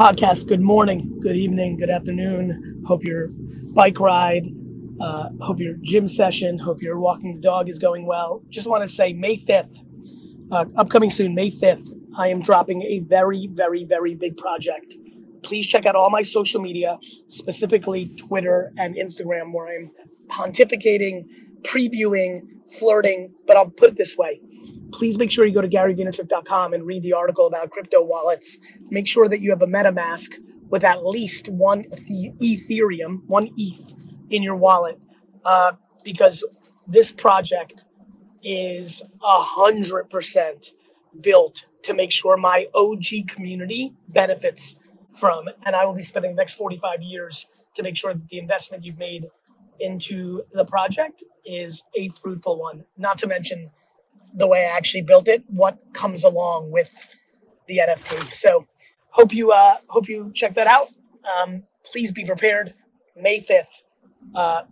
podcast. Good morning, good evening, good afternoon. Hope your bike ride, uh, hope your gym session, hope your walking the dog is going well. Just want to say May 5th, uh, upcoming soon, May 5th, I am dropping a very, very, very big project. Please check out all my social media, specifically Twitter and Instagram, where I'm pontificating, previewing, flirting, but I'll put it this way please make sure you go to garyvaynerchuk.com and read the article about crypto wallets. Make sure that you have a MetaMask with at least one Ethereum, one ETH in your wallet, uh, because this project is a hundred percent built to make sure my OG community benefits from, and I will be spending the next 45 years to make sure that the investment you've made into the project is a fruitful one. Not to mention the way I actually built it, what comes along with the NFT. So hope you uh, hope you check that out. Um, please be prepared. May fifth. Uh,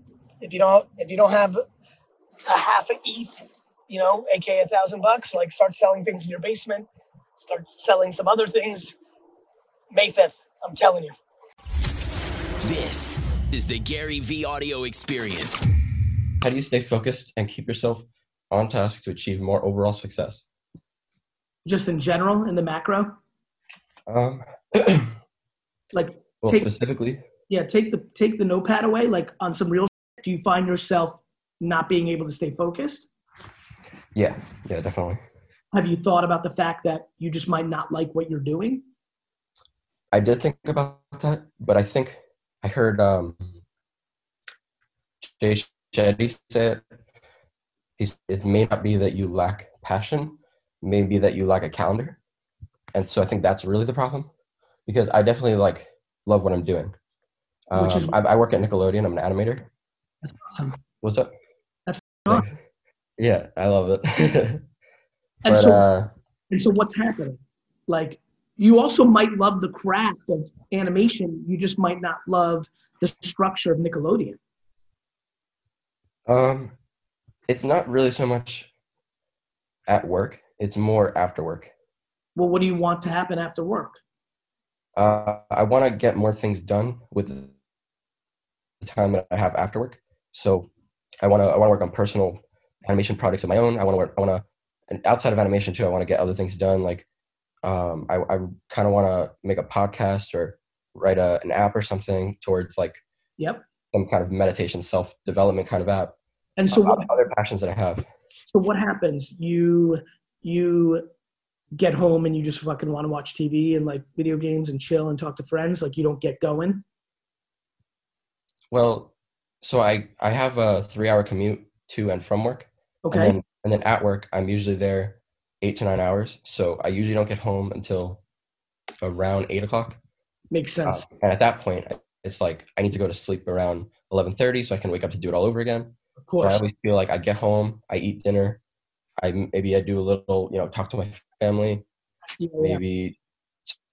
if you don't if you don't have a half a ETH, you know, aka a thousand bucks, like start selling things in your basement. Start selling some other things. May fifth. I'm telling you. This is the Gary Vee audio experience. How do you stay focused and keep yourself on task to achieve more overall success? Just in general, in the macro? Um, like well, take, specifically, yeah, take the take the notepad away. Like on some real, do you find yourself not being able to stay focused? Yeah, yeah, definitely. Have you thought about the fact that you just might not like what you're doing? I did think about that, but I think I heard um, Jay Shetty say it it may not be that you lack passion, maybe that you lack a calendar. And so I think that's really the problem because I definitely like love what I'm doing. Um, is, I, I, work at Nickelodeon. I'm an animator. That's awesome. What's up? That's awesome. Yeah, I love it. and so, uh, and so what's happening? Like, you also might love the craft of animation. You just might not love the structure of Nickelodeon. Um, it's not really so much at work it's more after work. Well what do you want to happen after work? Uh, i want to get more things done with the time that i have after work. So i want to i want to work on personal animation projects of my own. I want to work i want to and outside of animation too i want to get other things done like um, i, I kind of want to make a podcast or write a, an app or something towards like yep. some kind of meditation self development kind of app and so what, other passions that I have. So what happens? You you get home and you just fucking want to watch TV and like video games and chill and talk to friends. Like you don't get going. Well, so I I have a three hour commute to and from work. Okay. And then, and then at work, I'm usually there eight to nine hours. So I usually don't get home until around eight o'clock. Makes sense. Uh, and at that point, it's like I need to go to sleep around eleven thirty, so I can wake up to do it all over again. Of course. I always feel like I get home, I eat dinner, I maybe I do a little, you know, talk to my family, yeah, maybe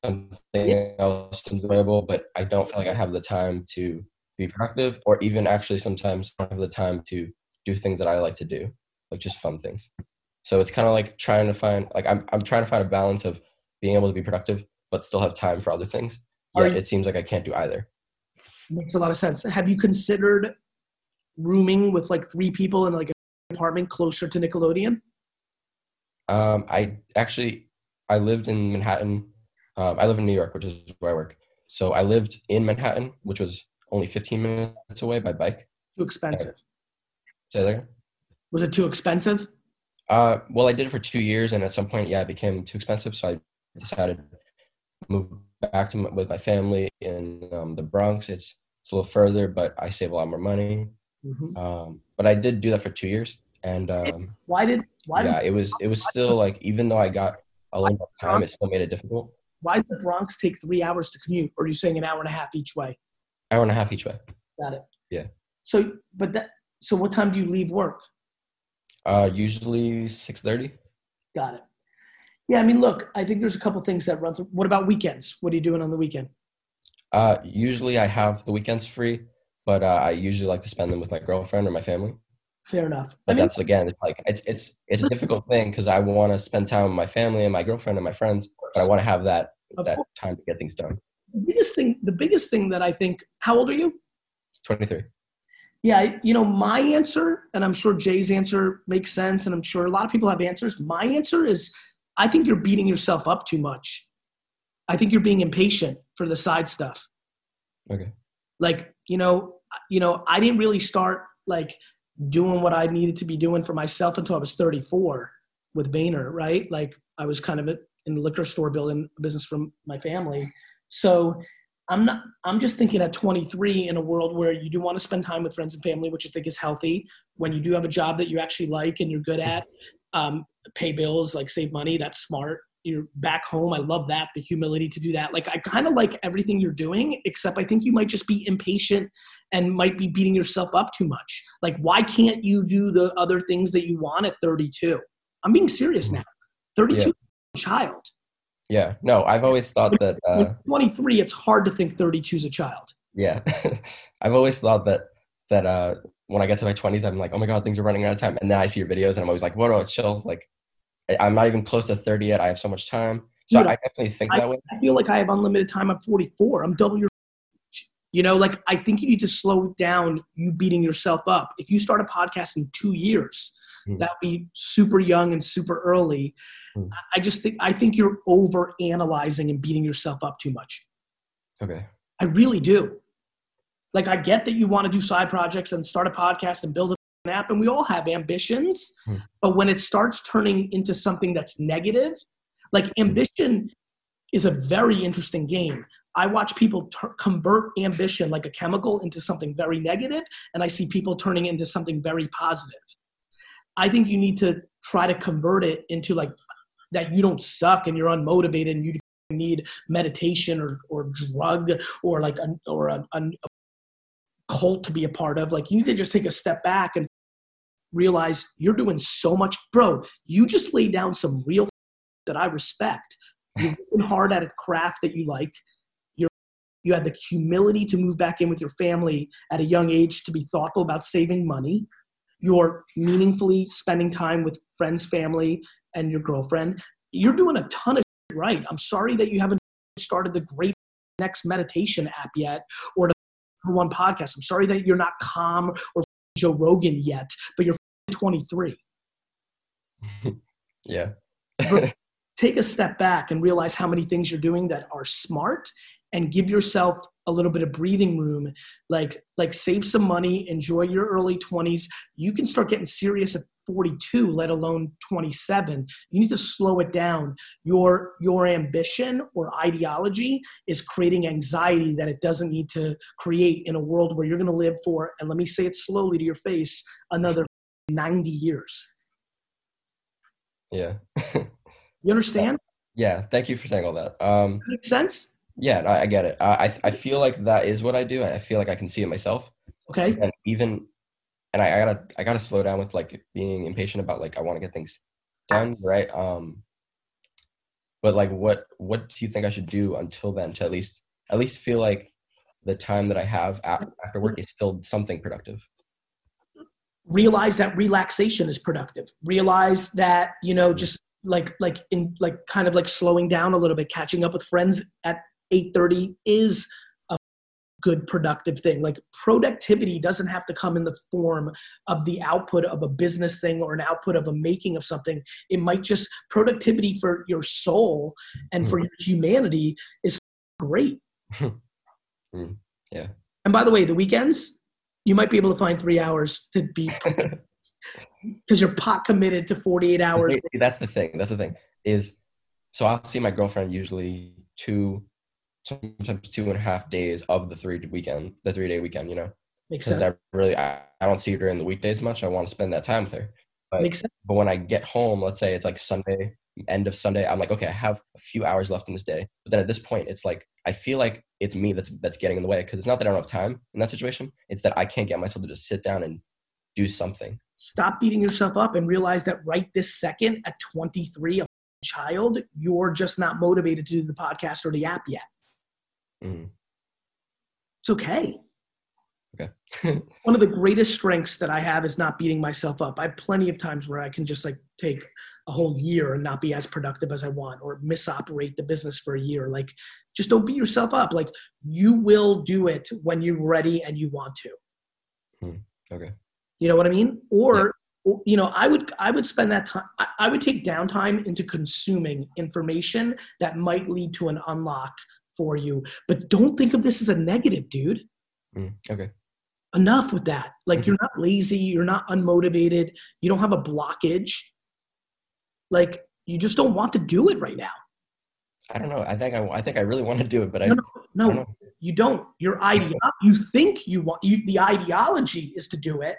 something else enjoyable, but I don't feel like I have the time to be productive, or even actually sometimes don't have the time to do things that I like to do, like just fun things. So it's kind of like trying to find, like I'm I'm trying to find a balance of being able to be productive, but still have time for other things. Yet you, it seems like I can't do either. Makes a lot of sense. Have you considered rooming with like three people in like an apartment closer to Nickelodeon? Um, I actually I lived in Manhattan. Um, I live in New York, which is where I work. So I lived in Manhattan, which was only 15 minutes away by bike. Too expensive. Say that Was it too expensive? Uh, well, I did it for two years, and at some point, yeah, it became too expensive. So I decided to move back to my, with my family in um, the Bronx. It's it's a little further, but I save a lot more money. Mm-hmm. Um, but I did do that for two years, and um, why did why? Yeah, it was it was still like even though I got a little more time, it still made it difficult. Why does the Bronx take three hours to commute? Or are you saying an hour and a half each way? Hour and a half each way. Got it. Yeah. So, but that so what time do you leave work? Uh, usually six thirty. Got it. Yeah, I mean, look, I think there's a couple things that run through. What about weekends? What are you doing on the weekend? Uh, usually I have the weekends free but uh, I usually like to spend them with my girlfriend or my family. Fair enough. But I mean, that's again, it's like it's it's it's a difficult thing because I want to spend time with my family and my girlfriend and my friends, but I want to have that that time to get things done. the biggest thing, the biggest thing that I think, how old are you? 23. Yeah, you know, my answer, and I'm sure Jay's answer makes sense, and I'm sure a lot of people have answers. My answer is I think you're beating yourself up too much. I think you're being impatient for the side stuff. Okay. Like, you know, you know, I didn't really start like doing what I needed to be doing for myself until I was 34 with Vayner, right? Like I was kind of in the liquor store building a business from my family. So I'm not I'm just thinking at 23 in a world where you do want to spend time with friends and family, which I think is healthy. When you do have a job that you actually like and you're good at, um, pay bills, like save money, that's smart. You're back home. I love that, the humility to do that. Like I kind of like everything you're doing, except I think you might just be impatient and might be beating yourself up too much. Like, why can't you do the other things that you want at 32? I'm being serious now. 32 yeah. child. Yeah. No, I've always thought that uh, 23, it's hard to think 32 is a child. Yeah. I've always thought that that uh when I get to my 20s, I'm like, oh my god, things are running out of time. And then I see your videos, and I'm always like, whoa, no, chill. Like, I'm not even close to 30 yet. I have so much time. So Dude, I definitely think I, that way. I feel like I have unlimited time. I'm 44. I'm double your. You know, like I think you need to slow down. You beating yourself up. If you start a podcast in two years, mm. that would be super young and super early. Mm. I just think I think you're over analyzing and beating yourself up too much. Okay. I really do. Like I get that you want to do side projects and start a podcast and build an app, and we all have ambitions. Mm. But when it starts turning into something that's negative, like hmm. ambition is a very interesting game. I watch people convert ambition like a chemical into something very negative, and I see people turning into something very positive. I think you need to try to convert it into like that you don't suck and you're unmotivated and you need meditation or, or drug or like a, or a, a cult to be a part of. Like you need to just take a step back and realize you're doing so much. Bro, you just laid down some real that I respect. You're working hard at a craft that you like. You're, you had the humility to move back in with your family at a young age to be thoughtful about saving money you're meaningfully spending time with friends, family, and your girlfriend, you're doing a ton of right. I'm sorry that you haven't started the great next meditation app yet or the one podcast. I'm sorry that you're not calm or Joe Rogan yet, but you're 23. yeah. take a step back and realize how many things you're doing that are smart and give yourself a little bit of breathing room like like save some money enjoy your early 20s you can start getting serious at 42 let alone 27 you need to slow it down your your ambition or ideology is creating anxiety that it doesn't need to create in a world where you're going to live for and let me say it slowly to your face another 90 years yeah you understand yeah thank you for saying all that um makes sense yeah, I, I get it. I I feel like that is what I do. I feel like I can see it myself. Okay. And even, and I, I gotta I gotta slow down with like being impatient about like I want to get things done, right? Um. But like, what what do you think I should do until then to at least at least feel like the time that I have after work is still something productive? Realize that relaxation is productive. Realize that you know mm-hmm. just like like in like kind of like slowing down a little bit catching up with friends at 8:30 is a good productive thing. Like productivity doesn't have to come in the form of the output of a business thing or an output of a making of something. It might just productivity for your soul and for mm. your humanity is great. mm. Yeah. And by the way, the weekends you might be able to find three hours to be because you're pot committed to 48 hours. That's the thing. That's the thing is so I'll see my girlfriend usually two sometimes two and a half days of the three weekend, the three day weekend, you know. Makes sense. I really, I, I don't see her during the weekdays much. I want to spend that time with her. But, Makes sense. But when I get home, let's say it's like Sunday, end of Sunday, I'm like, okay, I have a few hours left in this day. But then at this point, it's like I feel like it's me that's that's getting in the way because it's not that I don't have time in that situation. It's that I can't get myself to just sit down and do something. Stop beating yourself up and realize that right this second at 23, a child, you're just not motivated to do the podcast or the app yet. Mm-hmm. It's okay. Okay. one of the greatest strengths that I have is not beating myself up. I have plenty of times where I can just like take a whole year and not be as productive as I want or misoperate the business for a year. Like just don't beat yourself up. Like you will do it when you're ready and you want to. Hmm. Okay. You know what I mean? Or you know, I would I would spend that time I, I would take downtime into consuming information that might lead to an unlock for you. But don't think of this as a negative, dude. Mm, okay. Enough with that. Like Mhm. you're not lazy, you're not unmotivated, you don't have a blockage. Like you just don't want to do it right now. I don't know. I think I, I think I really want to do it, but I, No, I no, don't know. you don't. Your idea, you think you want. You, the ideology is to do it,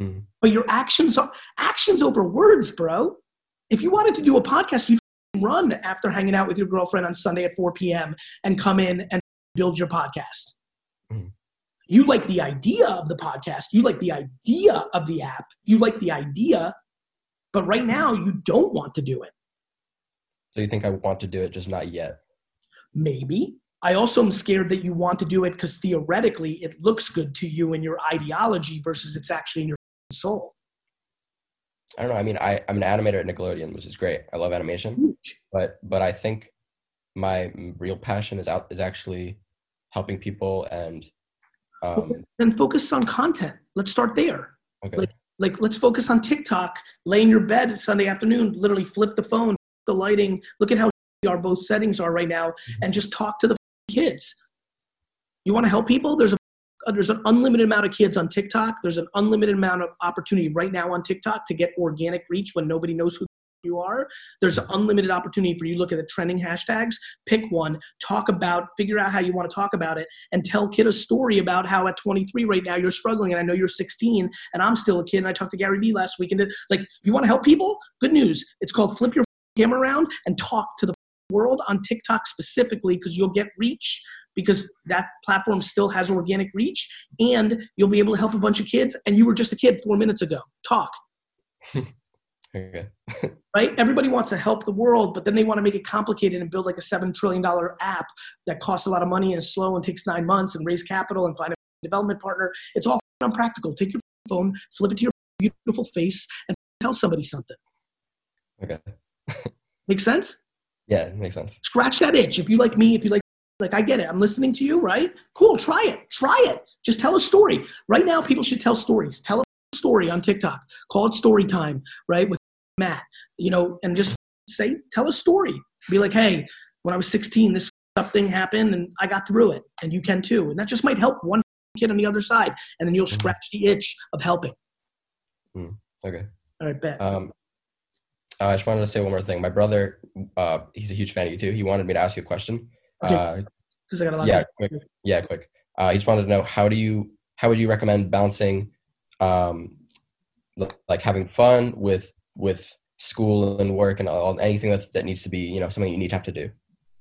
Mm, but your actions are actions over words, bro. If you wanted to do a podcast, you'd run after hanging out with your girlfriend on Sunday at 4 p.m. and come in and build your podcast. Mhm. You like the idea of the podcast. You like the idea of the app. You like the idea, but right now you don't want to do it. So you think I want to do it, just not yet? Maybe. I also am scared that you want to do it because theoretically it looks good to you in your ideology versus it's actually in your soul. I don't know. I mean, I, I'm an animator at Nickelodeon, which is great. I love animation, Huge. but but I think my real passion is out is actually helping people and um, Then focus on content. Let's start there. okay. Like, like let's focus on TikTok. Lay in your bed Sunday afternoon, literally flip the phone, the lighting. Look at how our both settings are right now, and just talk to the kids. You want to help people? There's a uh, there's an unlimited amount of kids on TikTok. There's an unlimited amount of opportunity right now on TikTok to get organic reach when nobody knows who you are. There's unlimited opportunity for you look at the trending hashtags, pick one, talk about, figure out how you want to talk about it, and tell kid a story about how at 23 right now you're struggling, and I know you're 16, and I'm still a kid. And I talked to Gary Vee last week, and it- like, you want to help people? Good news. It's called flip your camera around and talk to the world on TikTok specifically because you'll get reach because that platform still has organic reach and you'll be able to help a bunch of kids and you were just a kid four minutes ago talk okay. right everybody wants to help the world but then they want to make it complicated and build like a seven trillion dollar app that costs a lot of money and is slow and takes nine months and raise capital and find a development partner it's all unpractical take your phone flip it to your beautiful face and tell somebody something Okay. make sense Yeah, it makes sense. scratch that itch. If you like me, if you like, like I get it. I'm listening to you, right? Cool. Try it. Try it. Just tell a story. Right now, people should tell stories. Tell a story on TikTok. Call it story time, right? With Matt, you know, and just say, tell a story. Be like, hey, when I was 16, this thing happened and I got through it, and you can too. And that just might help one kid on the other side, and then you'll Mhm. scratch the itch of helping. Okay. All right, bet. Um, I just wanted to say one more thing. My brother, uh, he's a huge fan of you too. He wanted me to ask you a question. Okay. Uh, Because I got a lot. yeah, quick. Yeah, quick. Uh, he just wanted to know how do you how would you recommend balancing, um, like having fun with with school and work and all anything that's that needs to be you know something you need to have to do.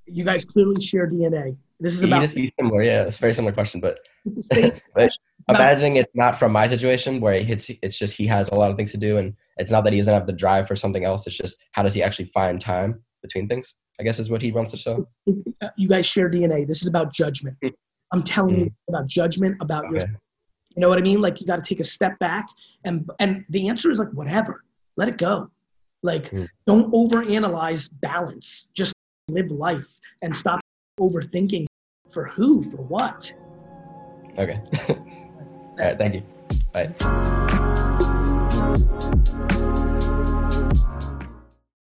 you guys clearly share DNA. This is about similar. Yeah, it's a very similar question, but but imagining it's not from my situation where it's it's just he has a lot of things to do and it's not that he doesn't have the drive for something else. It's just how does he actually find time between things? I guess is what he wants to show. you guys share DNA. This is about judgment. Hmm. I'm telling you hmm. about judgment, about your, Okay. You know what I mean? Like you got to take a step back and, and the answer is like, whatever, let it go. Like Mm. don't overanalyze balance, just live life and stop overthinking for who, for what. Okay. All right. Thank you. Bye.